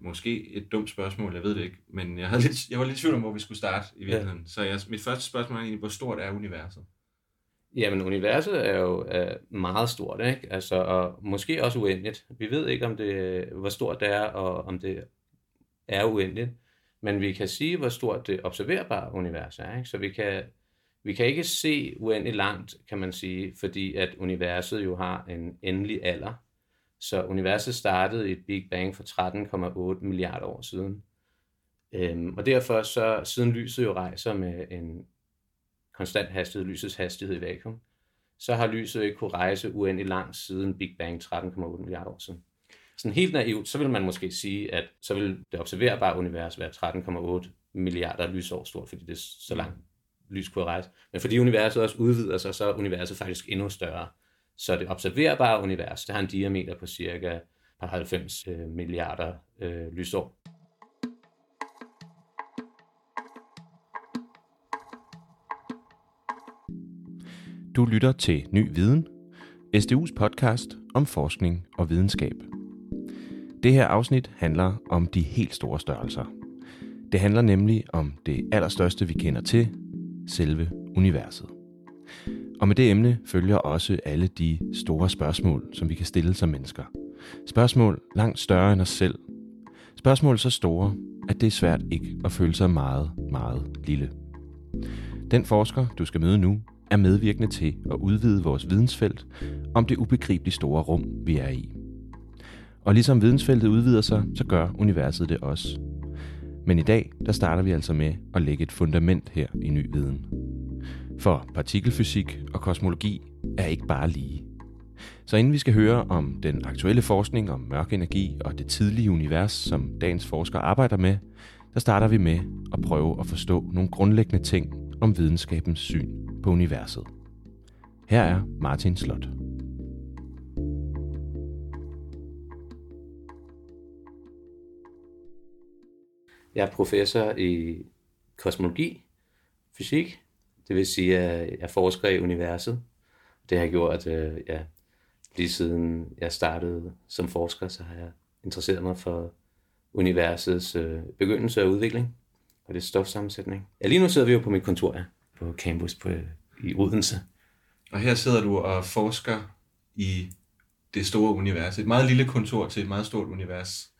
Måske et dumt spørgsmål, jeg ved det ikke, men jeg, havde lidt, jeg var lidt i tvivl om, hvor vi skulle starte i virkeligheden. Ja. Så jeg, mit første spørgsmål er egentlig, hvor stort er universet? Jamen, universet er jo er meget stort, ikke? Altså, og måske også uendeligt. Vi ved ikke, om det, hvor stort det er, og om det er uendeligt. Men vi kan sige, hvor stort det observerbare univers er. Ikke? Så vi kan, vi kan ikke se uendeligt langt, kan man sige, fordi at universet jo har en endelig alder. Så universet startede i et Big Bang for 13,8 milliarder år siden. Øhm, og derfor så, siden lyset jo rejser med en konstant hastighed, lysets hastighed i vakuum, så har lyset ikke kunne rejse uendelig langt siden Big Bang 13,8 milliarder år siden. Sådan helt naivt, så vil man måske sige, at så vil det observerbare univers være 13,8 milliarder lysår stort, fordi det er så langt lys kunne rejse. Men fordi universet også udvider sig, så er universet faktisk endnu større. Så det observerbare univers, det har en diameter på cirka 90 øh, milliarder øh, lysår. Du lytter til Ny Viden, SDU's podcast om forskning og videnskab. Det her afsnit handler om de helt store størrelser. Det handler nemlig om det allerstørste, vi kender til, selve universet. Og med det emne følger også alle de store spørgsmål, som vi kan stille som mennesker. Spørgsmål langt større end os selv. Spørgsmål så store, at det er svært ikke at føle sig meget, meget lille. Den forsker, du skal møde nu, er medvirkende til at udvide vores vidensfelt om det ubegribeligt store rum, vi er i. Og ligesom vidensfeltet udvider sig, så gør universet det også. Men i dag, der starter vi altså med at lægge et fundament her i ny viden. For partikelfysik og kosmologi er ikke bare lige. Så inden vi skal høre om den aktuelle forskning om mørk energi og det tidlige univers, som dagens forskere arbejder med, der starter vi med at prøve at forstå nogle grundlæggende ting om videnskabens syn på universet. Her er Martin Slot. Jeg er professor i kosmologi, fysik, det vil sige, at jeg forsker i universet. Det har jeg gjort, øh, ja, lige siden jeg startede som forsker, så har jeg interesseret mig for universets øh, begyndelse og udvikling og det stofsammensætning. Ja, lige nu sidder vi jo på mit kontor ja, på campus på, øh, i Odense. Og her sidder du og forsker i det store univers. Et meget lille kontor til et meget stort univers.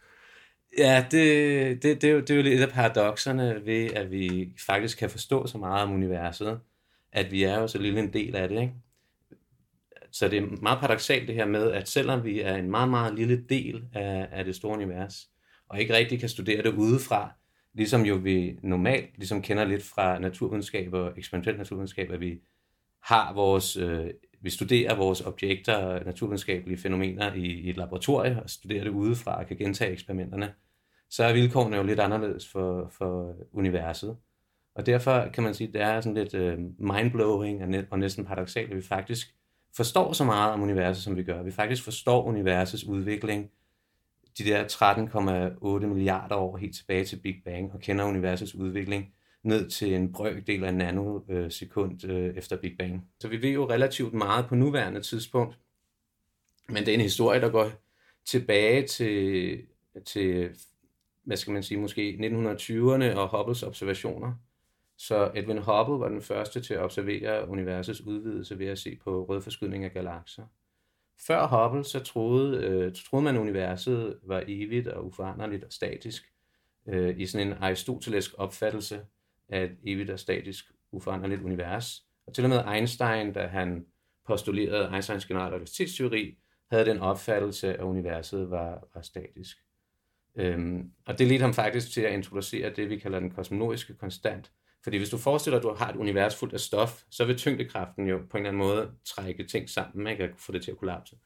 Ja, det, det, det, er jo, det er jo lidt af paradoxerne ved, at vi faktisk kan forstå så meget om universet, at vi er jo så lille en del af det. Ikke? Så det er meget paradoxalt det her med, at selvom vi er en meget, meget lille del af, af det store univers, og ikke rigtig kan studere det udefra, ligesom jo vi normalt ligesom kender lidt fra naturvidenskab og eksperimentel naturvidenskab, at vi har vores, øh, vi studerer vores objekter og naturvidenskabelige fænomener i, i et laboratorium og studerer det udefra og kan gentage eksperimenterne, så er vilkårene jo lidt anderledes for, for universet. Og derfor kan man sige, at det er sådan lidt øh, mindblowing og, net, og næsten paradoxalt, at vi faktisk forstår så meget om universet, som vi gør. Vi faktisk forstår universets udvikling de der 13,8 milliarder år helt tilbage til Big Bang og kender universets udvikling ned til en brøkdel af en nanosekund øh, efter Big Bang. Så vi ved jo relativt meget på nuværende tidspunkt, men det er en historie, der går tilbage til, til hvad skal man sige, måske 1920'erne og Hubbles observationer. Så Edwin Hubble var den første til at observere universets udvidelse ved at se på rødforskydning af galakser. Før Hubble, så troede, øh, troede man, at universet var evigt og uforanderligt og statisk, øh, i sådan en aristotelisk opfattelse af et evigt og statisk uforanderligt univers. Og til og med Einstein, da han postulerede Einsteins generelle relativitetsteori, havde den opfattelse, at universet var, var statisk. Øhm, og det ledte ham faktisk til at introducere det, vi kalder den kosmologiske konstant, fordi hvis du forestiller dig, at du har et univers fuldt af stof, så vil tyngdekraften jo på en eller anden måde trække ting sammen, man kan få det til at kollapse.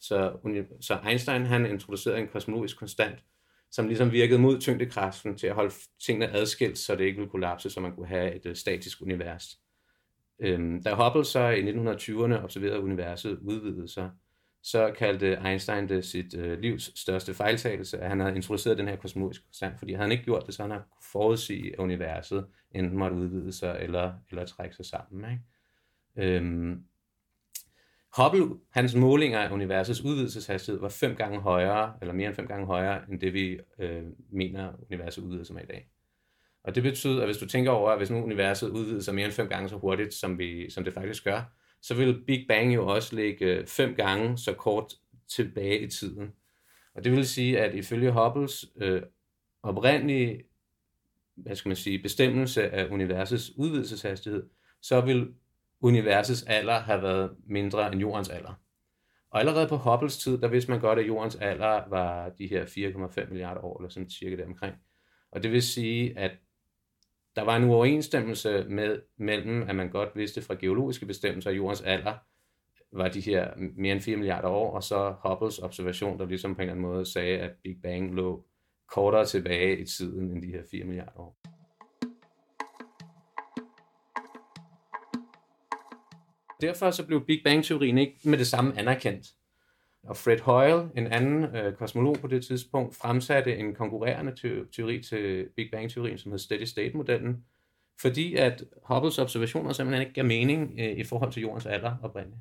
Så, så Einstein han introducerede en kosmologisk konstant, som ligesom virkede mod tyngdekraften til at holde tingene adskilt, så det ikke ville kollapse, så man kunne have et øh, statisk univers. Øhm, da Hubble så i 1920'erne observerede universet udvidede sig, så kaldte Einstein det sit øh, livs største fejltagelse, at han havde introduceret den her kosmologiske konstant, fordi havde han ikke gjort det, så han kunne forudsige, at universet enten måtte udvide sig eller, eller trække sig sammen. Ikke? Øhm, Hubble, hans målinger af universets udvidelseshastighed var fem gange højere, eller mere end fem gange højere, end det vi øh, mener, universet udvider sig med i dag. Og det betyder, at hvis du tænker over, at hvis nu universet udvider sig mere end fem gange så hurtigt, som, vi, som det faktisk gør, så vil Big Bang jo også ligge øh, fem gange så kort tilbage i tiden. Og det vil sige, at ifølge Hubbles øh, oprindelige hvad skal man sige, bestemmelse af universets udvidelseshastighed, så vil universets alder har været mindre end jordens alder. Og allerede på Hubbles tid, der vidste man godt, at jordens alder var de her 4,5 milliarder år, eller sådan cirka omkring. Og det vil sige, at der var en uoverensstemmelse med, mellem, at man godt vidste fra geologiske bestemmelser, at jordens alder var de her mere end 4 milliarder år, og så Hubbles observation, der ligesom på en eller anden måde sagde, at Big Bang lå kortere tilbage i tiden end de her 4 milliarder år. Derfor så blev Big Bang-teorien ikke med det samme anerkendt. Og Fred Hoyle, en anden øh, kosmolog på det tidspunkt, fremsatte en konkurrerende teori til Big Bang-teorien, som hed Steady State-modellen, fordi at Hubbles observationer simpelthen ikke gav mening øh, i forhold til jordens alder oprindeligt.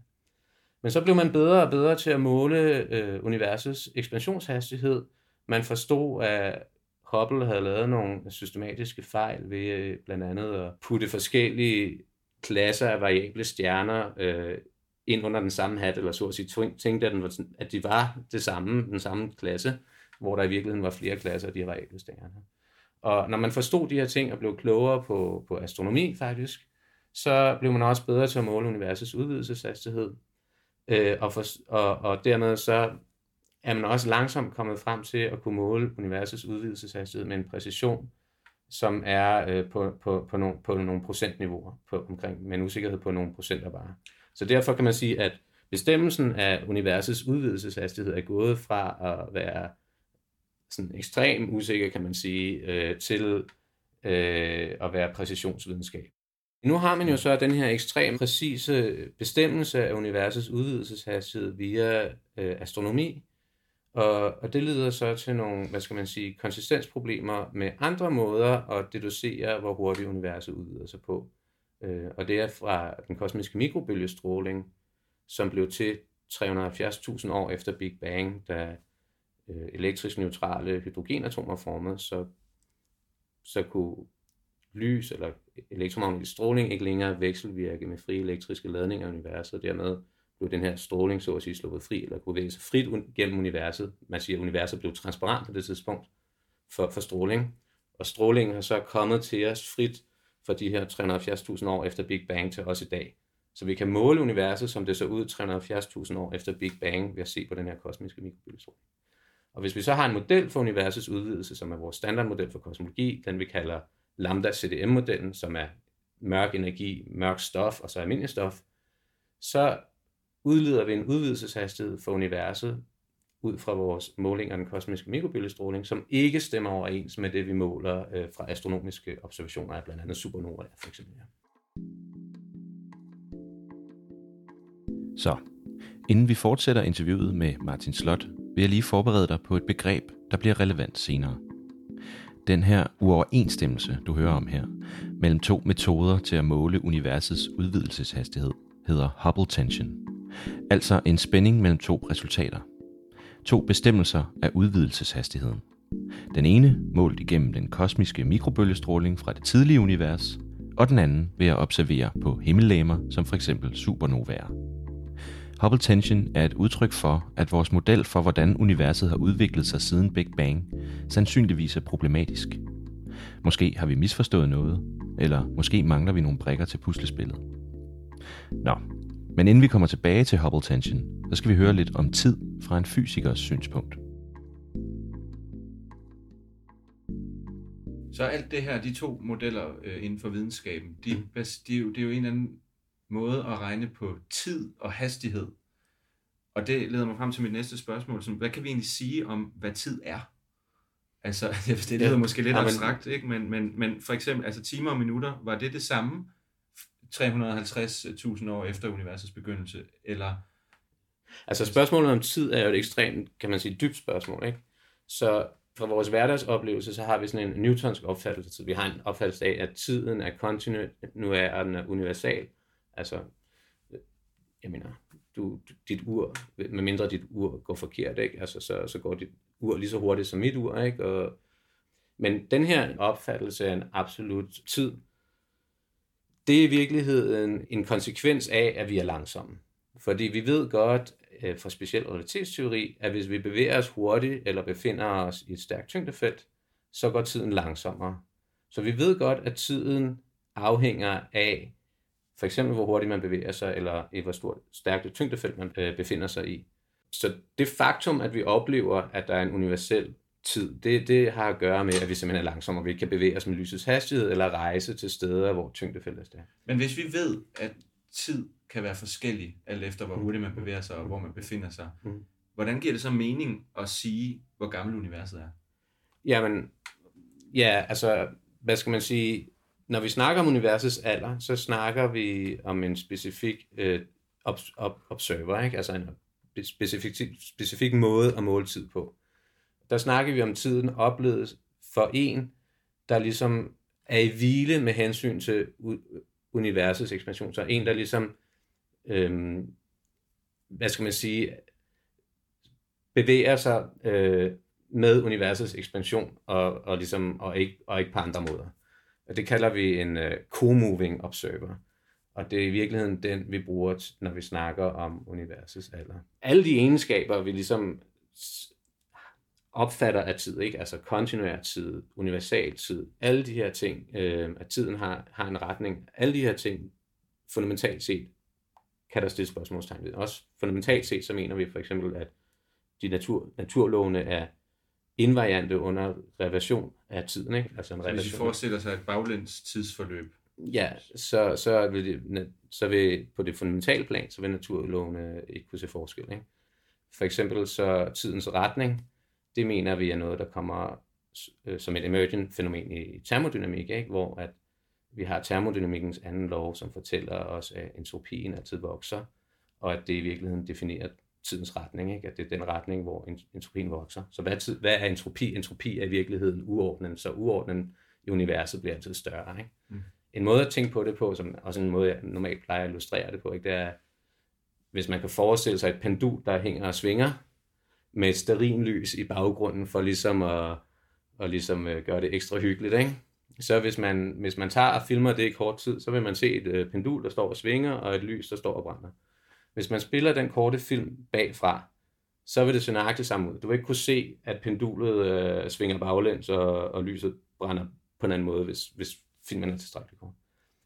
Men så blev man bedre og bedre til at måle øh, universets ekspansionshastighed. Man forstod, at Hubble havde lavet nogle systematiske fejl ved øh, blandt andet at putte forskellige klasser af variable stjerner øh, ind under den samme hat, eller så at sige, tænkte, at, den var, at de var det samme, den samme klasse, hvor der i virkeligheden var flere klasser af de variable stjerner. Og når man forstod de her ting og blev klogere på, på astronomi faktisk, så blev man også bedre til at måle universets udvidelseshastighed. Øh, og, for, og, og dermed så er man også langsomt kommet frem til at kunne måle universets udvidelseshastighed med en præcision, som er øh, på, på, på, nogle, på nogle procentniveauer, på, omkring, med en usikkerhed på nogle procenter bare. Så derfor kan man sige, at bestemmelsen af universets udvidelseshastighed er gået fra at være sådan ekstrem usikker, kan man sige, øh, til øh, at være præcisionsvidenskab. Nu har man jo så den her ekstrem præcise bestemmelse af universets udvidelseshastighed via øh, astronomi, og, og det leder så til nogle, hvad skal man sige, konsistensproblemer med andre måder at deducere, hvor hurtigt universet udvider sig på. Øh, og det er fra den kosmiske mikrobølgestråling, som blev til 370.000 år efter Big Bang, da øh, elektrisk neutrale hydrogenatomer formet, så, så kunne lys eller elektromagnetisk stråling ikke længere vekselvirke med frie elektriske ladninger i universet, og dermed blev den her stråling så at sige sluppet fri, eller kunne bevæge sig frit gennem universet. Man siger, at universet blev transparent på det tidspunkt for, for stråling. Og strålingen har så kommet til os frit for de her 370.000 år efter Big Bang til os i dag. Så vi kan måle universet, som det så ud 370.000 år efter Big Bang, ved at se på den her kosmiske mikrobølgestråling. Og hvis vi så har en model for universets udvidelse, som er vores standardmodel for kosmologi, den vi kalder lambda CDM-modellen, som er mørk energi, mørk stof og så almindelig stof, så udleder vi en udvidelseshastighed for universet ud fra vores måling af den kosmiske mikrobølgestråling, som ikke stemmer overens med det, vi måler øh, fra astronomiske observationer af blandt andet supernovaer for eksempel. Så, inden vi fortsætter interviewet med Martin Slot, vil jeg lige forberede dig på et begreb, der bliver relevant senere. Den her uoverensstemmelse, du hører om her, mellem to metoder til at måle universets udvidelseshastighed, hedder Hubble tension. Altså en spænding mellem to resultater. To bestemmelser af udvidelseshastigheden. Den ene målt igennem den kosmiske mikrobølgestråling fra det tidlige univers, og den anden ved at observere på himmellegemer som for eksempel supernovaer. Hubble tension er et udtryk for, at vores model for, hvordan universet har udviklet sig siden Big Bang, sandsynligvis er problematisk. Måske har vi misforstået noget, eller måske mangler vi nogle brikker til puslespillet. Nå, men inden vi kommer tilbage til Hubble tension, så skal vi høre lidt om tid fra en fysikers synspunkt. Så alt det her, de to modeller øh, inden for videnskaben, de, mm. de er jo, det er jo en eller anden måde at regne på tid og hastighed. Og det leder mig frem til mit næste spørgsmål, som, hvad kan vi egentlig sige om, hvad tid er? Altså, det lyder ja. måske lidt ja, men... abstrakt, ikke? Men, men, men for eksempel, altså timer og minutter, var det det samme 350.000 år efter universets begyndelse, eller... Altså spørgsmålet om tid er jo et ekstremt, kan man sige, dybt spørgsmål, ikke? Så fra vores hverdagsoplevelse, så har vi sådan en newtonsk opfattelse. Vi har en opfattelse af, at tiden er kontinuer, nu er den er universal. Altså, jeg mener, du, dit ur, medmindre dit ur går forkert, ikke? Altså, så, så går dit ur lige så hurtigt som mit ur, ikke? Og, men den her opfattelse af en absolut tid, det er i virkeligheden en konsekvens af, at vi er langsomme. Fordi vi ved godt øh, fra speciel relativitetsteori, at hvis vi bevæger os hurtigt eller befinder os i et stærkt tyngdefelt, så går tiden langsommere. Så vi ved godt, at tiden afhænger af for eksempel hvor hurtigt man bevæger sig, eller i hvor stort stærkt et tyngdefelt man øh, befinder sig i. Så det faktum, at vi oplever, at der er en universel tid, det, det har at gøre med, at vi simpelthen er langsomme, og vi ikke kan bevæge os med lysets hastighed, eller rejse til steder, hvor tyngdefeltet er stærkt. Men hvis vi ved, at tid kan være forskellig, alt efter hvor hurtigt man bevæger sig, og hvor man befinder sig, mm. hvordan giver det så mening at sige, hvor gammel universet er? Jamen, ja, altså, hvad skal man sige, når vi snakker om universets alder, så snakker vi om en specifik øh, ob, ob, observer, ikke? altså en specifik, specifik måde at måle tid på. Der snakker vi om tiden oplevet for en, der ligesom er i hvile med hensyn til universets ekspansion. Så en, der ligesom, øhm, hvad skal man sige, bevæger sig øh, med universets ekspansion, og, og, ligesom, og, ikke, og ikke på andre måder. Og det kalder vi en øh, co-moving observer. Og det er i virkeligheden den, vi bruger, når vi snakker om universets alder. Alle de egenskaber, vi ligesom opfatter af tid, ikke? altså kontinuær tid, universal tid, alle de her ting, øh, at tiden har, har en retning, alle de her ting, fundamentalt set, kan der stille spørgsmålstegn ved. Også fundamentalt set, så mener vi for eksempel, at de natur, naturlovene er invariante under reversion af tiden. Ikke? Altså en reversion. Hvis vi forestiller sig et baglæns tidsforløb. Ja, så, så, vil det, så vil på det fundamentale plan, så vil naturlovene ikke kunne se forskel. Ikke? For eksempel så tidens retning, det mener vi er noget, der kommer øh, som et emergent fænomen i termodynamik, ikke? hvor at vi har termodynamikkens anden lov, som fortæller os, at entropien altid vokser, og at det i virkeligheden definerer tidens retning, ikke? at det er den retning, hvor entropien vokser. Så hvad er, tid, hvad er entropi? Entropi er i virkeligheden uordnen, så uordnen i universet bliver altid større. Ikke? Mm. En måde at tænke på det på, som også en måde, jeg normalt plejer at illustrere det på, ikke? det er, hvis man kan forestille sig et pendul, der hænger og svinger, med et lys i baggrunden, for ligesom at, at ligesom øh, gøre det ekstra hyggeligt. Ikke? Så hvis man, hvis man tager og filmer det i kort tid, så vil man se et øh, pendul, der står og svinger, og et lys, der står og brænder. Hvis man spiller den korte film bagfra, så vil det se nøjagtigt samme ud. Du vil ikke kunne se, at pendulet øh, svinger baglæns, og, og lyset brænder på en anden måde, hvis, hvis filmen er tilstrækkeligt kort.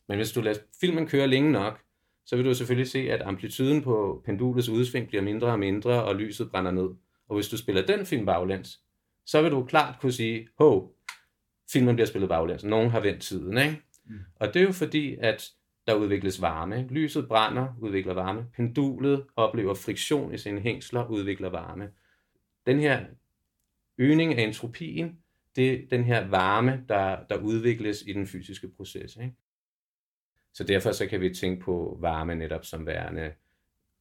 Men hvis du lader filmen køre længe nok, så vil du selvfølgelig se, at amplituden på pendulets udsving bliver mindre og mindre, og lyset brænder ned. Og hvis du spiller den film baglæns, så vil du klart kunne sige, hov, filmen bliver spillet baglæns. Nogen har vendt tiden, ikke? Mm. Og det er jo fordi, at der udvikles varme. Lyset brænder, udvikler varme. Pendulet oplever friktion i sine hængsler, udvikler varme. Den her øgning af entropien, det er den her varme, der, der udvikles i den fysiske proces. Ikke? Så derfor så kan vi tænke på varme netop som værende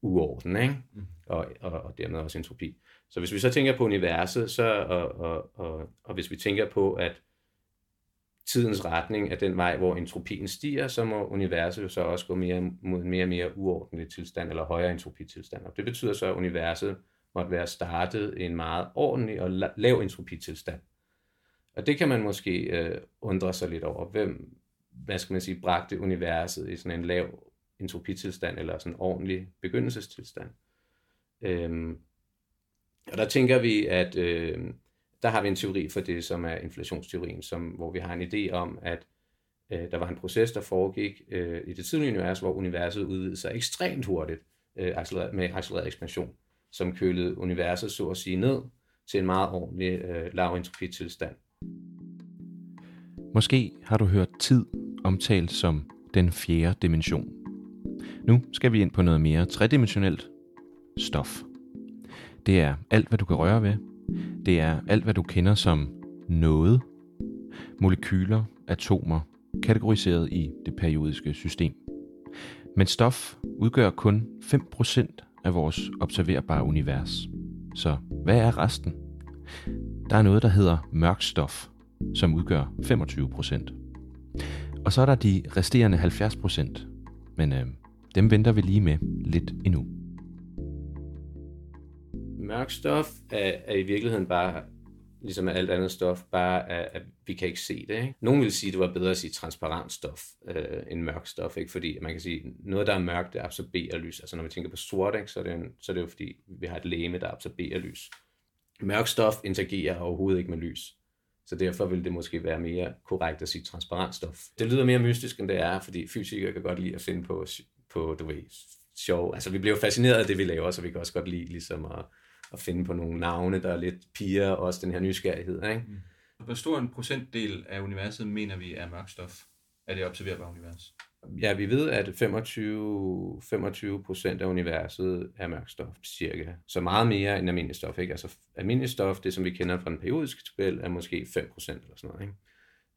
uorden, ikke? Mm. Og, og, og dermed også entropi. Så hvis vi så tænker på universet, så, og, og, og, og hvis vi tænker på, at tidens retning er den vej, hvor entropien stiger, så må universet jo så også gå mere mod en mere og mere uordentlig tilstand, eller højere entropitilstand. Og det betyder så, at universet måtte være startet i en meget ordentlig og lav entropitilstand. Og det kan man måske øh, undre sig lidt over. Hvem, hvad skal man sige, bragte universet i sådan en lav entropitilstand, eller sådan en ordentlig begyndelsestilstand. Øhm, og der tænker vi, at øh, der har vi en teori for det, som er inflationsteorien, som, hvor vi har en idé om, at øh, der var en proces, der foregik øh, i det tidlige univers, hvor universet udvidede sig ekstremt hurtigt øh, med accelereret ekspansion, som kølede universet så at sige ned til en meget ordentlig øh, lav tilstand. Måske har du hørt tid omtalt som den fjerde dimension. Nu skal vi ind på noget mere tredimensionelt stof. Det er alt, hvad du kan røre ved, det er alt, hvad du kender som noget, molekyler, atomer, kategoriseret i det periodiske system. Men stof udgør kun 5% af vores observerbare univers. Så hvad er resten? Der er noget, der hedder mørk stof, som udgør 25%. Og så er der de resterende 70%, men øh, dem venter vi lige med lidt endnu mørk stof er, er i virkeligheden bare, ligesom alt andet stof, bare er, at vi kan ikke se det. Ikke? Nogen vil sige, at det var bedre at sige transparent stof øh, end mørk stof, ikke? fordi man kan sige, noget der er mørkt, det absorberer lys. Altså når vi tænker på sort, ikke? Så, er det en, så er det jo fordi, vi har et læme, der absorberer lys. Mørk stof interagerer overhovedet ikke med lys. Så derfor vil det måske være mere korrekt at sige transparent stof. Det lyder mere mystisk, end det er, fordi fysikere kan godt lide at finde på, på du ved, sjov. Altså vi bliver jo fascineret af det, vi laver, så vi kan også godt lide ligesom at, at finde på nogle navne, der er lidt piger, og også den her nysgerrighed. Ikke? Mm. Hvor stor en procentdel af universet mener vi er mørk stof? Er det observerbare univers? Ja, vi ved, at 25, 25 procent af universet er mørk stof, cirka. Så meget mere end almindelig stof. Ikke? Altså almindelig stof, det som vi kender fra den periodiske tabel, er måske 5 procent eller sådan noget. Ikke?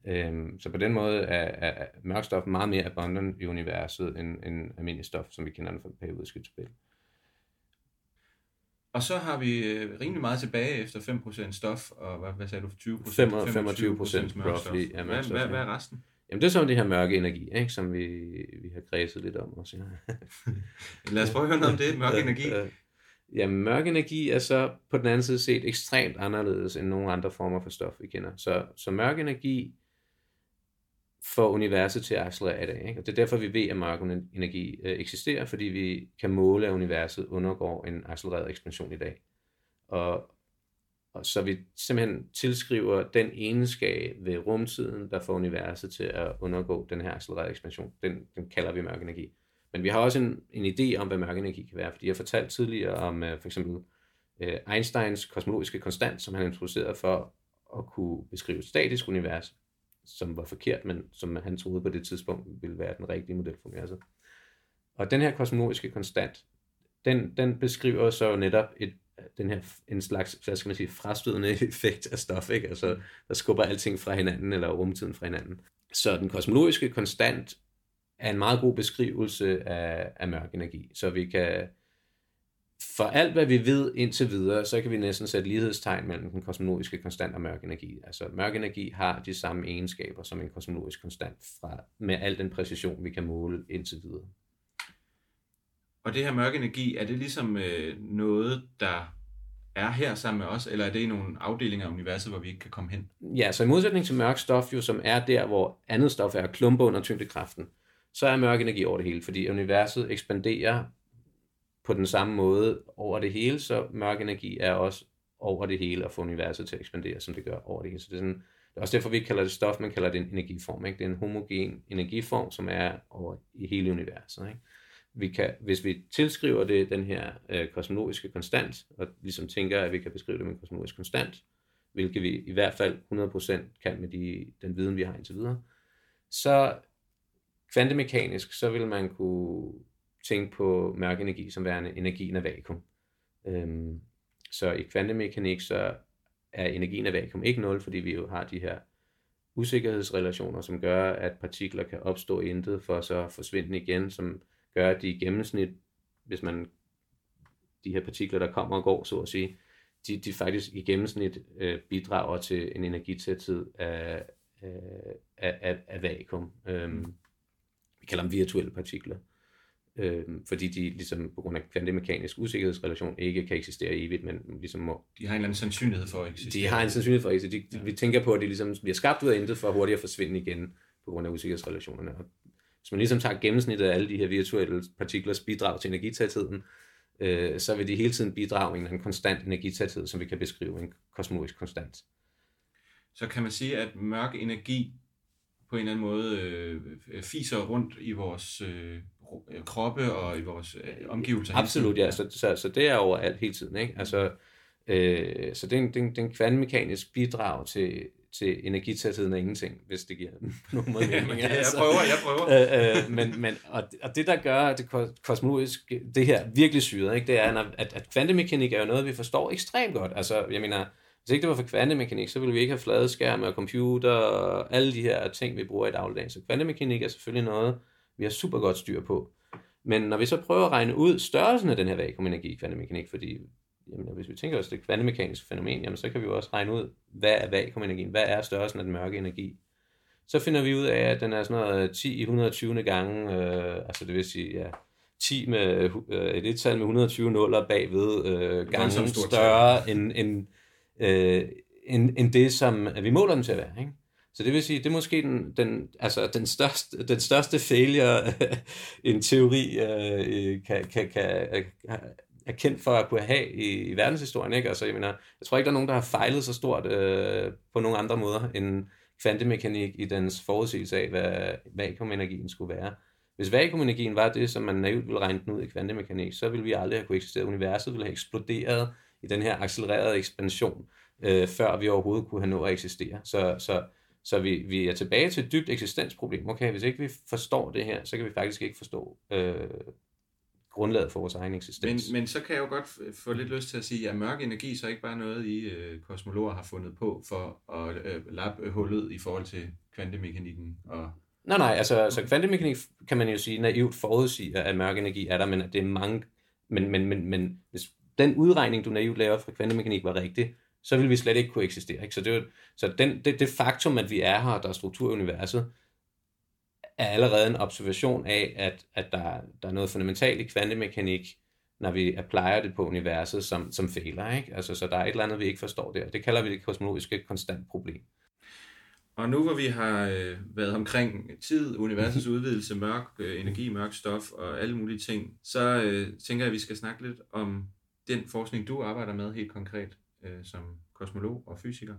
Øhm, så på den måde er, er mørk stof meget mere abundant i universet end, end almindelig stof, som vi kender den fra den periodiske tabel. Og så har vi øh, rimelig meget tilbage efter 5% stof, og hvad, hvad sagde du, 20%? 25 procent roughly mørk stof. Hvad, hvad, hvad er resten? Jamen det er sådan det her mørke energi, ikke, som vi, vi har kredset lidt om også. Ja. Lad os prøve at høre noget om det, mørk energi. Jamen mørk energi er så på den anden side set ekstremt anderledes end nogle andre former for stof, vi kender. Så, så mørk energi får universet til at accelerere i dag. Ikke? Og det er derfor, vi ved, at mørk energi øh, eksisterer, fordi vi kan måle, at universet undergår en accelereret ekspansion i dag. Og, og så vi simpelthen tilskriver den egenskab ved rumtiden, der får universet til at undergå den her accelererede ekspansion. Den, den kalder vi mørk energi. Men vi har også en, en idé om, hvad mørk energi kan være, fordi jeg fortalte tidligere om øh, for eksempel øh, Einsteins kosmologiske konstant, som han introducerede for at kunne beskrive et statisk univers, som var forkert, men som han troede på det tidspunkt ville være den rigtige model for universet. Og den her kosmologiske konstant, den, den beskriver så netop et den her, en slags, hvad skal man sige, frastødende effekt af stof, ikke? Altså, der skubber alting fra hinanden, eller rumtiden fra hinanden. Så den kosmologiske konstant er en meget god beskrivelse af, af mørk energi. Så vi kan, for alt hvad vi ved indtil videre, så kan vi næsten sætte lighedstegn mellem den kosmologiske konstant og mørk energi. Altså mørk energi har de samme egenskaber som en kosmologisk konstant fra, med al den præcision, vi kan måle indtil videre. Og det her mørke energi, er det ligesom øh, noget, der er her sammen med os, eller er det i nogle afdelinger af universet, hvor vi ikke kan komme hen? Ja, så i modsætning til mørk stof, jo, som er der, hvor andet stof er klumper under tyngdekraften, så er mørk energi over det hele, fordi universet ekspanderer på den samme måde over det hele, så mørk energi er også over det hele og få universet til at ekspandere, som det gør over det hele. Så det er, sådan, det er også derfor, vi ikke kalder det stof, men kalder det en energiform. Ikke? Det er en homogen energiform, som er over i hele universet. Ikke? vi kan, hvis vi tilskriver det den her øh, kosmologiske konstant, og ligesom tænker, at vi kan beskrive det med en kosmologisk konstant, hvilket vi i hvert fald 100% kan med de, den viden, vi har indtil videre, så kvantemekanisk, så vil man kunne tænke på mørk energi som værende energien af vakuum. Øhm, så i kvantemekanik, så er energien af vakuum ikke nul, fordi vi jo har de her usikkerhedsrelationer, som gør, at partikler kan opstå intet for så at forsvinde igen, som gør, at de i gennemsnit, hvis man de her partikler, der kommer og går, så at sige, de, de faktisk i gennemsnit øh, bidrager til en energitæthed af, af, af, af vakuum. Øhm, vi kalder dem virtuelle partikler. Øhm, fordi de ligesom på grund af kvantemekanisk usikkerhedsrelation ikke kan eksistere evigt, men ligesom må... De har en eller anden sandsynlighed for at eksistere. De har en sandsynlighed for at eksistere. De, ja. Vi tænker på, at de ligesom bliver skabt ud af intet for hurtigt at forsvinde igen på grund af usikkerhedsrelationerne. Og hvis man ligesom tager gennemsnittet af alle de her virtuelle partiklers bidrag til energitætheden, øh, så vil de hele tiden bidrage med en konstant energitæthed, som vi kan beskrive en kosmologisk konstant. Så kan man sige, at mørk energi på en eller anden måde øh, fiser rundt i vores øh, kroppe og i vores øh, omgivelser? Absolut, ja. Så, så, så det er overalt hele tiden. Ikke? Altså, øh, så det er en, det er en bidrag til, til energitætheden af ingenting, hvis det giver nogen måde mening. ja, altså. jeg prøver, jeg prøver. Øh, øh, men, men, og, og det, der gør det kosmologiske, det her virkelig syret, ikke, det er, at, at kvantemekanik er jo noget, vi forstår ekstremt godt. Altså, jeg mener, hvis ikke det var for kvantemekanik, så ville vi ikke have fladskærme og computer og alle de her ting, vi bruger i dagligdagen. Så kvantemekanik er selvfølgelig noget, vi har super godt styr på. Men når vi så prøver at regne ud størrelsen af den her vakuumenergi i kvantemekanik, fordi jamen, hvis vi tænker os det kvantemekaniske fænomen, jamen, så kan vi jo også regne ud, hvad er vakuumenergien, hvad er størrelsen af den mørke energi. Så finder vi ud af, at den er sådan noget 10 i 120 gange, øh, altså det vil sige, ja, 10 med øh, et et-tal med 120 nuller bagved øh, gange større end, end, øh, end, end det, som vi måler dem til at være. Ikke? Så det vil sige, det er måske den, den, altså den, største, den største failure, en teori øh, øh, kan, kan, kan, er kendt for at kunne have i, i verdenshistorien. Ikke? Altså, jeg, mener, jeg tror ikke, der er nogen, der har fejlet så stort øh, på nogle andre måder end kvantemekanik i dens forudsigelse af, hvad vakuumenergien skulle være. Hvis vakuumenergien var det, som man naivt ville regne den ud i kvantemekanik, så ville vi aldrig have kunne eksistere. Universet ville have eksploderet i den her accelererede ekspansion, øh, før vi overhovedet kunne have nået at eksistere. Så, så, så vi, vi er tilbage til et dybt eksistensproblem. Okay, hvis ikke vi forstår det her, så kan vi faktisk ikke forstå øh, grundlaget for vores egen eksistens. Men, men så kan jeg jo godt få lidt lyst til at sige, at mørk energi så ikke bare noget, I øh, kosmologer har fundet på for at øh, lappe hullet i forhold til kvantemekanikken og Nej, nej, altså, altså kvantemekanik kan man jo sige naivt forudsige, at mørk energi er der, men at det er mange... Men, men, men, men hvis den udregning, du naivt laver fra kvantemekanik var rigtig, så vil vi slet ikke kunne eksistere. Ikke? Så, det, er, så den, det, det faktum, at vi er her, der er struktur i universet, er allerede en observation af, at, at der, der er noget fundamentalt i kvantemekanik, når vi applier det på universet, som, som fejler. Ikke? Altså, så der er et eller andet, vi ikke forstår der. Det kalder vi det kosmologiske konstant problem. Og nu hvor vi har øh, været omkring tid, universets udvidelse, mørk øh, energi, mørk stof og alle mulige ting, så øh, tænker jeg, at vi skal snakke lidt om den forskning, du arbejder med helt konkret øh, som kosmolog og fysiker.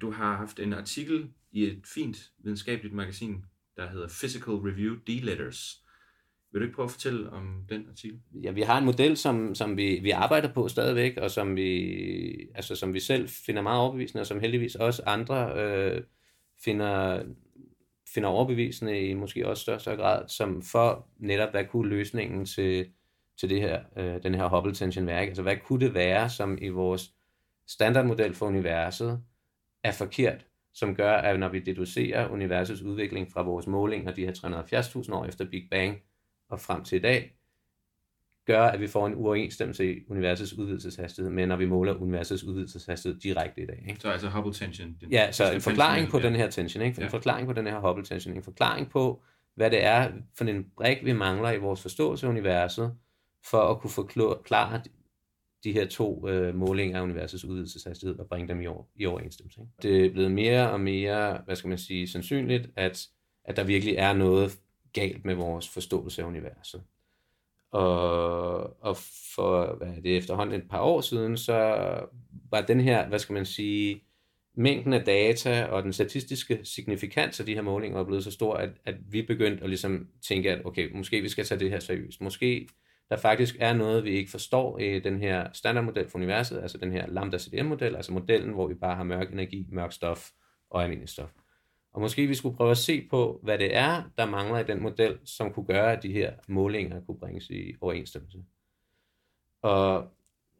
Du har haft en artikel i et fint videnskabeligt magasin, der hedder Physical Review D-Letters. Vil du ikke prøve at fortælle om den artikel? Ja, vi har en model, som, som vi, vi arbejder på stadigvæk, og som vi, altså, som vi selv finder meget overbevisende, og som heldigvis også andre øh, finder, finder overbevisende i måske også større grad, som for netop, hvad kunne løsningen til, til det her, øh, den her Hubble tension værk? Altså, hvad kunne det være, som i vores standardmodel for universet er forkert, som gør, at når vi deducerer universets udvikling fra vores målinger de her 370.000 år efter Big Bang og frem til i dag, gør, at vi får en uoverensstemmelse i universets udvidelseshastighed, men når vi måler universets udvidelseshastighed direkte i dag. Ikke? Så altså Hubble tension. Den, ja, så en forklaring på ja. den her tension, ikke? en ja. forklaring på den her Hubble tension, en forklaring på, hvad det er for en brik, vi mangler i vores forståelse af universet, for at kunne forklare de her to øh, målinger af universets udvidelseshastighed og bringe dem i, over, i overensstemmelse. Ikke? Det er blevet mere og mere, hvad skal man sige, sandsynligt, at, at der virkelig er noget galt med vores forståelse af universet. Og, og for hvad er det, efterhånden et par år siden, så var den her, hvad skal man sige, mængden af data og den statistiske signifikans af de her målinger er blevet så stor, at, at vi begyndte at ligesom tænke, at okay, måske vi skal tage det her seriøst. Måske der faktisk er noget, vi ikke forstår i den her standardmodel for universet, altså den her lambda CDM-model, altså modellen, hvor vi bare har mørk energi, mørk stof og almindelig stof. Og måske vi skulle prøve at se på, hvad det er, der mangler i den model, som kunne gøre, at de her målinger kunne bringes i overensstemmelse. Og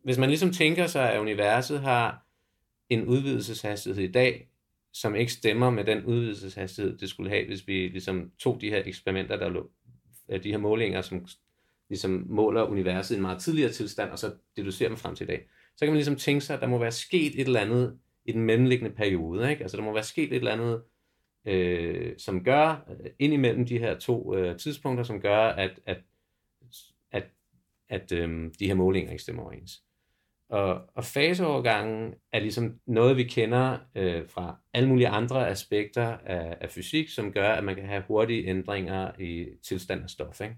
hvis man ligesom tænker sig, at universet har en udvidelseshastighed i dag, som ikke stemmer med den udvidelseshastighed, det skulle have, hvis vi ligesom tog de her eksperimenter, der lå, de her målinger, som ligesom måler universet i en meget tidligere tilstand, og så deducerer man frem til i dag, så kan man ligesom tænke sig, at der må være sket et eller andet i den mellemliggende periode. Ikke? Altså der må være sket et eller andet, øh, som gør, øh, ind imellem de her to øh, tidspunkter, som gør, at, at, at, at øh, de her målinger ikke stemmer overens. Og, og faseovergangen er ligesom noget, vi kender øh, fra alle mulige andre aspekter af, af fysik, som gør, at man kan have hurtige ændringer i tilstand af stof. Ikke?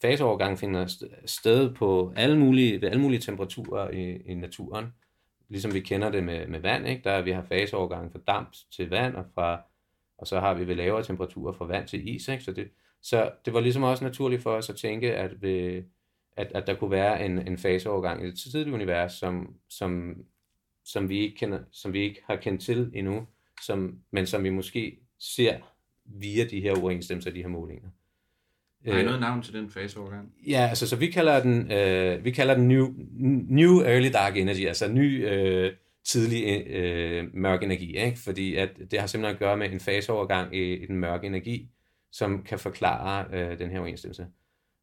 Faseovergang finder sted på alle mulige, ved alle mulige temperaturer i, i naturen, ligesom vi kender det med, med vand, ikke? der vi har faseovergang fra damp til vand, og, fra, og så har vi ved lavere temperaturer fra vand til is. Ikke? Så, det, så det var ligesom også naturligt for os at tænke, at, ved, at, at der kunne være en, en faseovergang i det tidlige univers, som, som, som, vi ikke kender, som vi ikke har kendt til endnu, som, men som vi måske ser via de her uoverensstemmelser, de her målinger. Har I noget navn til den faseovergang? Ja, altså så vi kalder den, øh, vi kalder den new, new Early Dark Energy, altså ny øh, tidlig øh, mørk energi, ikke? fordi at det har simpelthen at gøre med en faseovergang i, i den mørke energi, som kan forklare øh, den her overensstemmelse.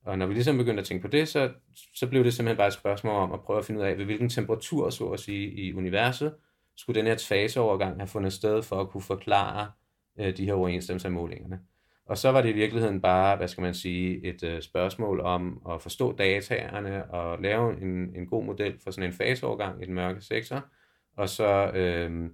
Og når vi ligesom begyndte at tænke på det, så, så blev det simpelthen bare et spørgsmål om at prøve at finde ud af, ved hvilken temperatur, så at sige, i universet, skulle den her faseovergang have fundet sted for at kunne forklare øh, de her overensstemmelser i målingerne. Og så var det i virkeligheden bare, hvad skal man sige, et øh, spørgsmål om at forstå dataerne og lave en, en god model for sådan en faseovergang i den mørke sektor, og så, øh,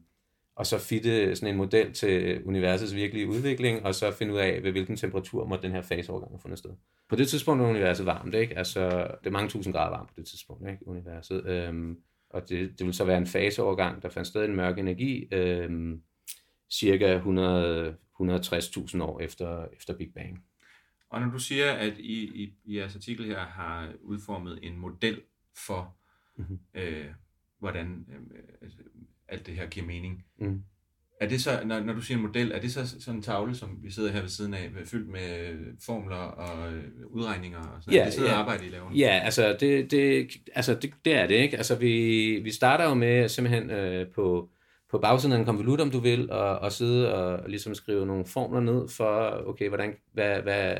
og så fitte sådan en model til universets virkelige udvikling, og så finde ud af, ved hvilken temperatur må den her faseovergang have fundet sted. På det tidspunkt er universet varmt, ikke? Altså, det er mange tusind grader varmt på det tidspunkt, ikke? Universet. Øh, og det, det vil så være en faseovergang, der fandt sted i den mørk energi, øh, cirka 100, 160.000 år efter, efter Big Bang. Og når du siger, at I i, i jeres artikel her har udformet en model for, mm-hmm. øh, hvordan øh, alt det her giver mening, mm. er det så, når, når du siger en model, er det så sådan en tavle, som vi sidder her ved siden af, fyldt med formler og øh, udregninger og sådan ja, Det sidder ja. arbejde, I laver? Ja, altså det, det, altså det, det er det, ikke? Altså vi, vi starter jo med simpelthen øh, på på bagsiden af en konvolut, om du vil, og, og sidde og ligesom skrive nogle formler ned for, okay, hvordan, hvad, hvad,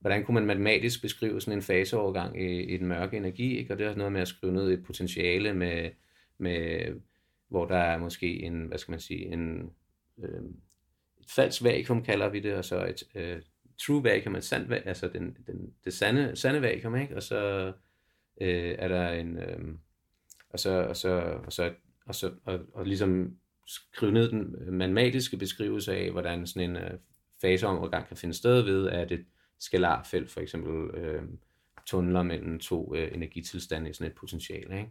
hvordan kunne man matematisk beskrive sådan en faseovergang i, i den mørke energi, ikke? og det har noget med at skrive ned et potentiale med, med hvor der er måske en, hvad skal man sige, en, øh, et falsk vakuum kalder vi det, og så et øh, true vacuum, et sandt altså den, den, det sande, sande vakuum, ikke? og så øh, er der en, øh, og så, og så, og så, og så og, og ligesom skrive ned den matematiske beskrivelse af, hvordan sådan en øh, faseovergang kan finde sted ved, at et skalarfelt for eksempel øh, tunneler mellem to øh, energitilstande i sådan et potentiale. Ikke?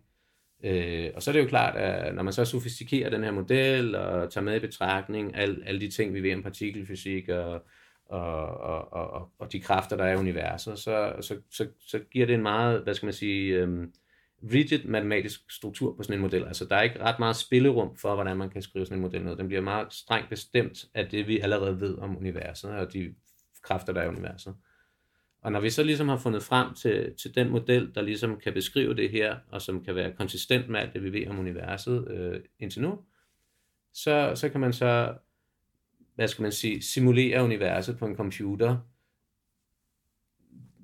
Øh, og så er det jo klart, at når man så sofistikerer den her model og tager med i betragtning al, alle de ting, vi ved om partikelfysik og, og, og, og, og de kræfter, der er i universet, så, så, så, så giver det en meget, hvad skal man sige, øh, rigid matematisk struktur på sådan en model. Altså der er ikke ret meget spillerum for, hvordan man kan skrive sådan en model ned. Den bliver meget strengt bestemt af det, vi allerede ved om universet og de kræfter, der er i universet. Og når vi så ligesom har fundet frem til, til den model, der ligesom kan beskrive det her, og som kan være konsistent med alt det, vi ved om universet øh, indtil nu, så, så kan man så, hvad skal man sige, simulere universet på en computer,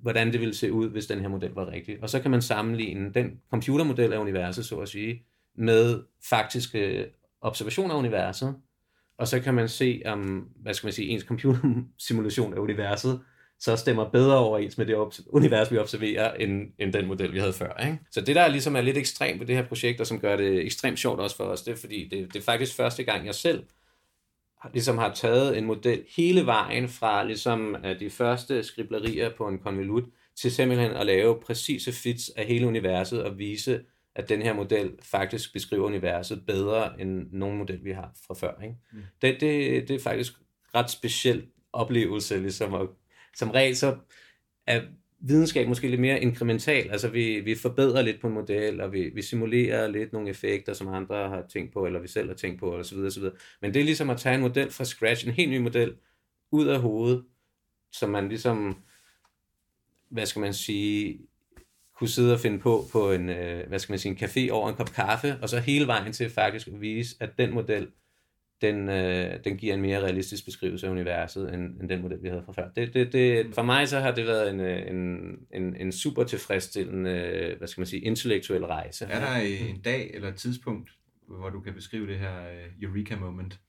hvordan det ville se ud, hvis den her model var rigtig. Og så kan man sammenligne den computermodel af universet, så at sige, med faktiske observationer af universet, og så kan man se, om, hvad skal man sige, ens computersimulation af universet, så stemmer bedre overens med det univers, vi observerer, end, end den model, vi havde før. Ikke? Så det, der ligesom er lidt ekstremt ved det her projekt, og som gør det ekstremt sjovt også for os, det er, fordi det, det er faktisk første gang, jeg selv ligesom har taget en model hele vejen fra ligesom de første skriblerier på en konvolut til simpelthen at lave præcise fits af hele universet og vise, at den her model faktisk beskriver universet bedre end nogen model, vi har fra før. Ikke? Mm. Det, det, det er faktisk ret speciel oplevelse, ligesom at, som regel så er videnskab måske lidt mere inkremental. Altså vi, vi forbedrer lidt på en model, og vi, vi simulerer lidt nogle effekter, som andre har tænkt på, eller vi selv har tænkt på, osv. videre. Men det er ligesom at tage en model fra scratch, en helt ny model, ud af hovedet, som man ligesom, hvad skal man sige, kunne sidde og finde på på en, øh, hvad skal man sige, en café over en kop kaffe, og så hele vejen til faktisk at vise, at den model, den, øh, den giver en mere realistisk beskrivelse af universet, end, end den model, vi havde fra før. Det, det, det, for mig så har det været en, øh, en, en, en super tilfredsstillende, hvad skal man sige, intellektuel rejse. Er der en dag eller et tidspunkt, hvor du kan beskrive det her uh, eureka moment?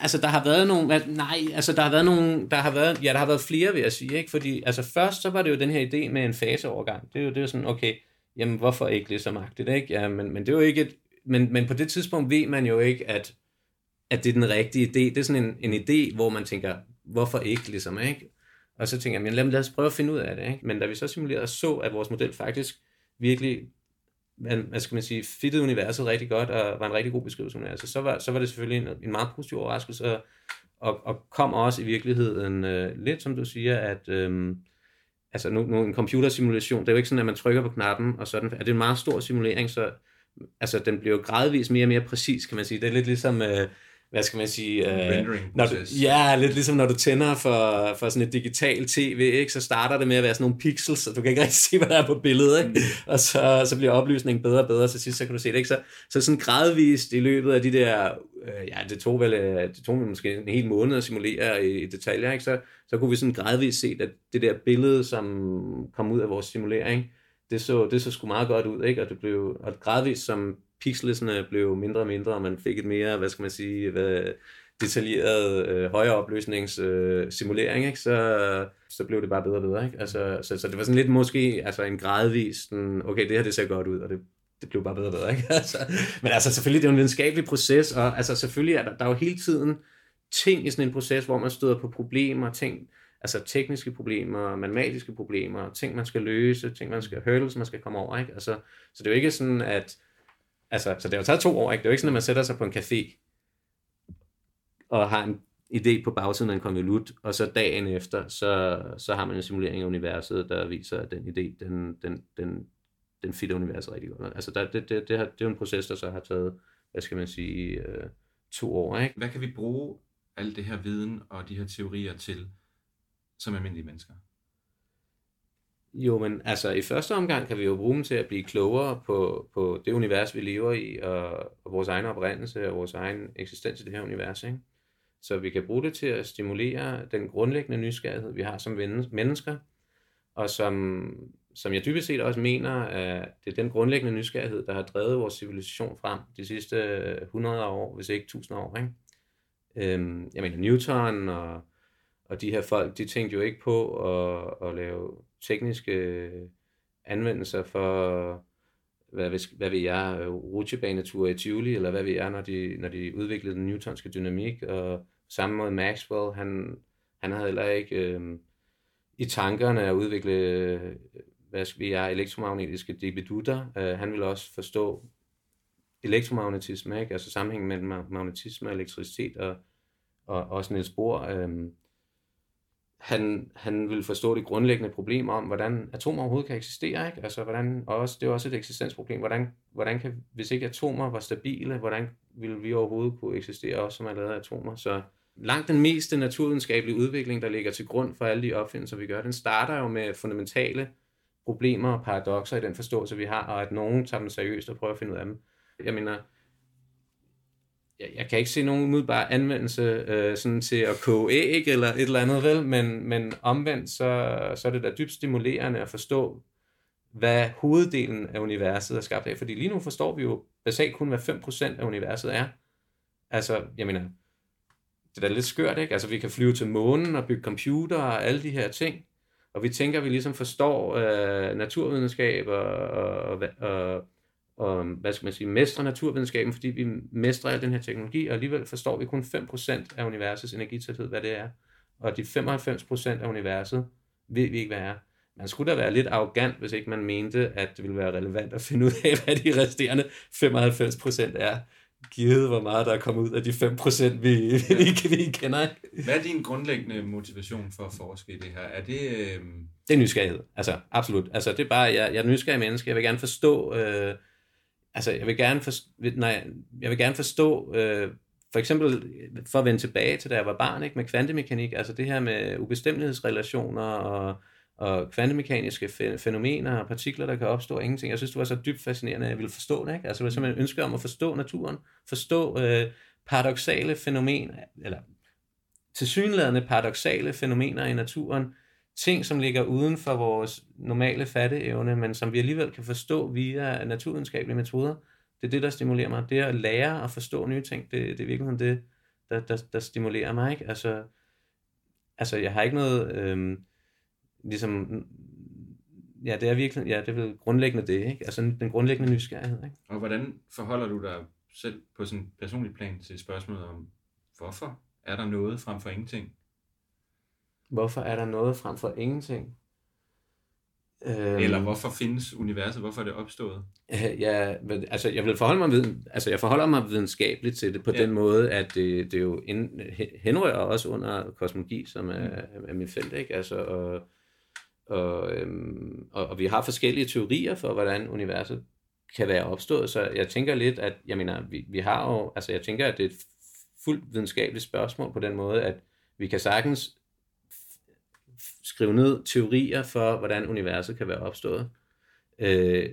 Altså, der har været nogle, nej, altså, der har været nogle, der har været, ja, der har været flere, vil jeg sige, ikke? Fordi, altså, først, så var det jo den her idé med en faseovergang. Det er jo, det er jo sådan, okay, jamen, hvorfor ikke det så magtigt, ikke? Ja, men, men det er jo ikke et, men, men på det tidspunkt ved man jo ikke, at at det er den rigtige idé. Det er sådan en, en idé, hvor man tænker, hvorfor ikke, ligesom, ikke? Og så tænker jeg, men lad, lad os prøve at finde ud af det, ikke? Men da vi så simulerede så, at vores model faktisk virkelig, hvad skal man sige, fittede universet rigtig godt, og var en rigtig god beskrivelse af universet, så var, så var det selvfølgelig en, en meget positiv overraskelse, og, og, og kom også i virkeligheden øh, lidt, som du siger, at øh, altså nu, nu en computersimulation, det er jo ikke sådan, at man trykker på knappen, og sådan, er det en meget stor simulering, så altså den bliver jo gradvist mere og mere præcis, kan man sige. Det er lidt ligesom... Øh, hvad skal man sige, øh, når du, ja, lidt ligesom når du tænder for, for sådan et digital tv, ikke, så starter det med at være sådan nogle pixels, så du kan ikke rigtig se, hvad der er på billedet, ikke? Mm. og så, så bliver oplysningen bedre og bedre, til sidst så kan du se det, ikke? Så, så sådan gradvist i løbet af de der, øh, ja, det tog vel, øh, det tog måske en hel måned at simulere i, i detaljer, ikke? Så, så kunne vi sådan gradvist se, at det der billede, som kom ud af vores simulering, det så, det så sgu meget godt ud, ikke? og det blev, og gradvist som pixelsene blev mindre og mindre, og man fik et mere, hvad skal man sige, hvad, detaljeret øh, højere opløsnings øh, simulering, ikke? Så, så blev det bare bedre og bedre. Ikke? Altså, så, så det var sådan lidt måske altså en gradvis, sådan, okay, det her det ser godt ud, og det, det blev bare bedre og bedre. Ikke? Altså, men altså selvfølgelig, det er jo en videnskabelig proces, og altså selvfølgelig er der, der er jo hele tiden ting i sådan en proces, hvor man støder på problemer, ting, altså tekniske problemer, matematiske problemer, ting man skal løse, ting man skal hurdles, man skal komme over. Ikke? Altså, så det er jo ikke sådan, at altså, så det har jo taget to år, ikke? Det er jo ikke sådan, at man sætter sig på en café og har en idé på bagsiden af en konvolut, og så dagen efter, så, så har man en simulering af universet, der viser, at den idé, den, den, den, den fitter universet rigtig godt. Altså der, det, det, det, har, det er jo en proces, der så har taget, hvad skal man sige, øh, to år. Ikke? Hvad kan vi bruge al det her viden og de her teorier til som almindelige mennesker? Jo, men altså i første omgang kan vi jo bruge dem til at blive klogere på, på det univers, vi lever i, og, og vores egen oprindelse og vores egen eksistens i det her univers. Ikke? Så vi kan bruge det til at stimulere den grundlæggende nysgerrighed, vi har som mennesker, og som, som jeg dybest set også mener, at det er den grundlæggende nysgerrighed, der har drevet vores civilisation frem de sidste 100 år, hvis ikke 1000 år. Ikke? Øhm, jeg mener Newton og, og de her folk, de tænkte jo ikke på at, at lave tekniske anvendelser for, hvad, hvad ved jeg, rutsjebaneture i Tivoli, eller hvad ved jeg, når de, når de udviklede den newtonske dynamik, og samme måde Maxwell, han, han havde heller ikke øh, i tankerne at udvikle, hvad skal vi jeg, elektromagnetiske dibidutter. Øh, han ville også forstå elektromagnetisme, ikke? altså sammenhængen mellem magnetisme og elektricitet, og, og også Niels Bohr, øh, han, han vil forstå det grundlæggende problem om, hvordan atomer overhovedet kan eksistere, ikke? Altså, hvordan, og også, det er også et eksistensproblem. Hvordan, hvordan kan, hvis ikke atomer var stabile, hvordan ville vi overhovedet kunne eksistere også som er lavet af atomer? Så langt den meste naturvidenskabelige udvikling, der ligger til grund for alle de opfindelser, vi gør, den starter jo med fundamentale problemer og paradoxer i den forståelse, vi har, og at nogen tager dem seriøst og prøver at finde ud af dem. Jeg mener, jeg, jeg kan ikke se nogen umiddelbar anvendelse øh, sådan til at koge æg eller et eller andet, vel? Men, men omvendt, så, så er det da dybt stimulerende at forstå, hvad hoveddelen af universet er skabt af. Fordi lige nu forstår vi jo basalt kun, hvad 5% af universet er. Altså, jeg mener, det er da lidt skørt, ikke? Altså, vi kan flyve til månen og bygge computer og alle de her ting. Og vi tænker, at vi ligesom forstår øh, naturvidenskab og, og, og, og, hvad skal man sige, mestre naturvidenskaben, fordi vi mestrer al den her teknologi, og alligevel forstår vi kun 5% af universets energitæthed, hvad det er. Og de 95% af universet ved vi ikke, hvad er. Man skulle da være lidt arrogant, hvis ikke man mente, at det ville være relevant at finde ud af, hvad de resterende 95% er, givet hvor meget der er kommet ud af de 5%, vi, vi, vi kender. Hvad er din grundlæggende motivation for at forske i det her? Er det... Øh... Det er nysgerrighed, altså absolut. Altså det er bare, jeg, jeg er nysgerrig menneske, jeg vil gerne forstå... Øh, altså jeg vil gerne, forstå, nej, jeg vil gerne forstå, øh, for eksempel for at vende tilbage til da jeg var barn, ikke, med kvantemekanik, altså det her med ubestemmelighedsrelationer og, og kvantemekaniske fænomener og partikler, der kan opstå og ingenting. Jeg synes, det var så dybt fascinerende, at jeg ville forstå det. Ikke? Altså det var simpelthen ønske om at forstå naturen, forstå øh, paradoxale fænomener, eller tilsyneladende paradoxale fænomener i naturen, ting, som ligger uden for vores normale fatteevne, men som vi alligevel kan forstå via naturvidenskabelige metoder. Det er det, der stimulerer mig. Det at lære at forstå nye ting, det, det er virkelig det, der, der, der stimulerer mig. Ikke? Altså, altså, jeg har ikke noget... Øh, ligesom... Ja, det er virkelig, ja, det er vel grundlæggende det, ikke? Altså den grundlæggende nysgerrighed, ikke? Og hvordan forholder du dig selv på sådan en personlig plan til spørgsmålet om, hvorfor er der noget frem for ingenting? Hvorfor er der noget frem for ingenting? Øhm, Eller hvorfor findes universet? Hvorfor er det opstået? Ja, altså jeg vil forholde mig altså jeg forholder mig videnskabeligt til det på ja. den måde, at det, det jo ind, henrører også under kosmologi, som er, mm. er mit felt, ikke? Altså, og, og, øhm, og, og vi har forskellige teorier for, hvordan universet kan være opstået, så jeg tænker lidt, at jeg mener, vi, vi har jo, altså jeg tænker, at det er et fuldt videnskabeligt spørgsmål på den måde, at vi kan sagtens skrive ned teorier for, hvordan universet kan være opstået. Øh,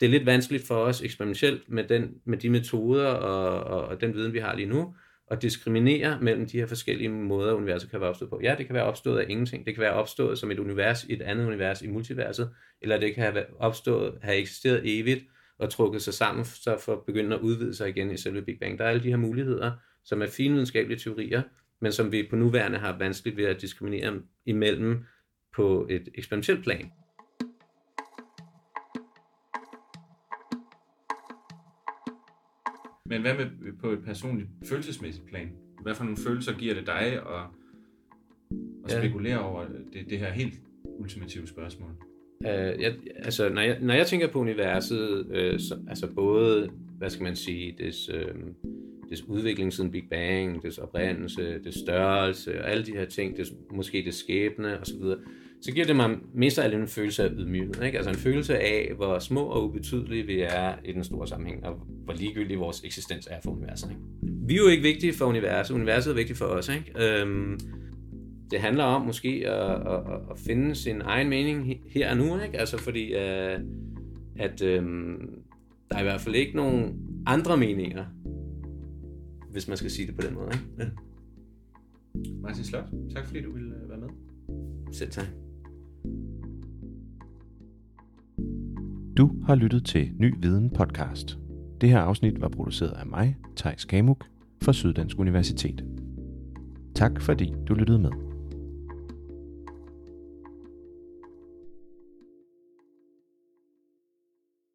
det er lidt vanskeligt for os eksperimentelt med, den, med de metoder og, og, og den viden, vi har lige nu, at diskriminere mellem de her forskellige måder, universet kan være opstået på. Ja, det kan være opstået af ingenting. Det kan være opstået som et univers i et andet univers i multiverset, eller det kan have opstået, have eksisteret evigt og trukket sig sammen, så for at begynde at udvide sig igen i selve Big Bang. Der er alle de her muligheder, som er finvidenskabelige teorier, men som vi på nuværende har vanskeligt ved at diskriminere imellem på et eksperimentelt plan. Men hvad med på et personligt følelsesmæssigt plan? Hvad for nogle følelser giver det dig at, at Ja. spekulere over det, det her helt ultimative spørgsmål? Uh, jeg, altså, når jeg, når jeg tænker på universet, uh, så, altså både, hvad skal man sige, des, uh, dets udvikling siden Big Bang, dets oprindelse, dets størrelse, og alle de her ting, dets, måske det skæbne osv., så, så giver det mig mest af alt en følelse af ydmyghed. Ikke? Altså en følelse af, hvor små og ubetydelige vi er i den store sammenhæng, og hvor ligegyldig vores eksistens er for universet. Ikke? Vi er jo ikke vigtige for universet, universet er vigtigt for os. Ikke? Øhm, det handler om måske at, at, at, finde sin egen mening her og nu, ikke? Altså fordi, uh, at øhm, der er i hvert fald ikke nogen andre meninger, hvis man skal sige det på den måde, ikke? Ja. Martin Slot, tak fordi du ville øh, være med. Selv tak. Du har lyttet til Ny Viden podcast. Det her afsnit var produceret af mig, Tejs Kamuk, fra Syddansk Universitet. Tak fordi du lyttede med.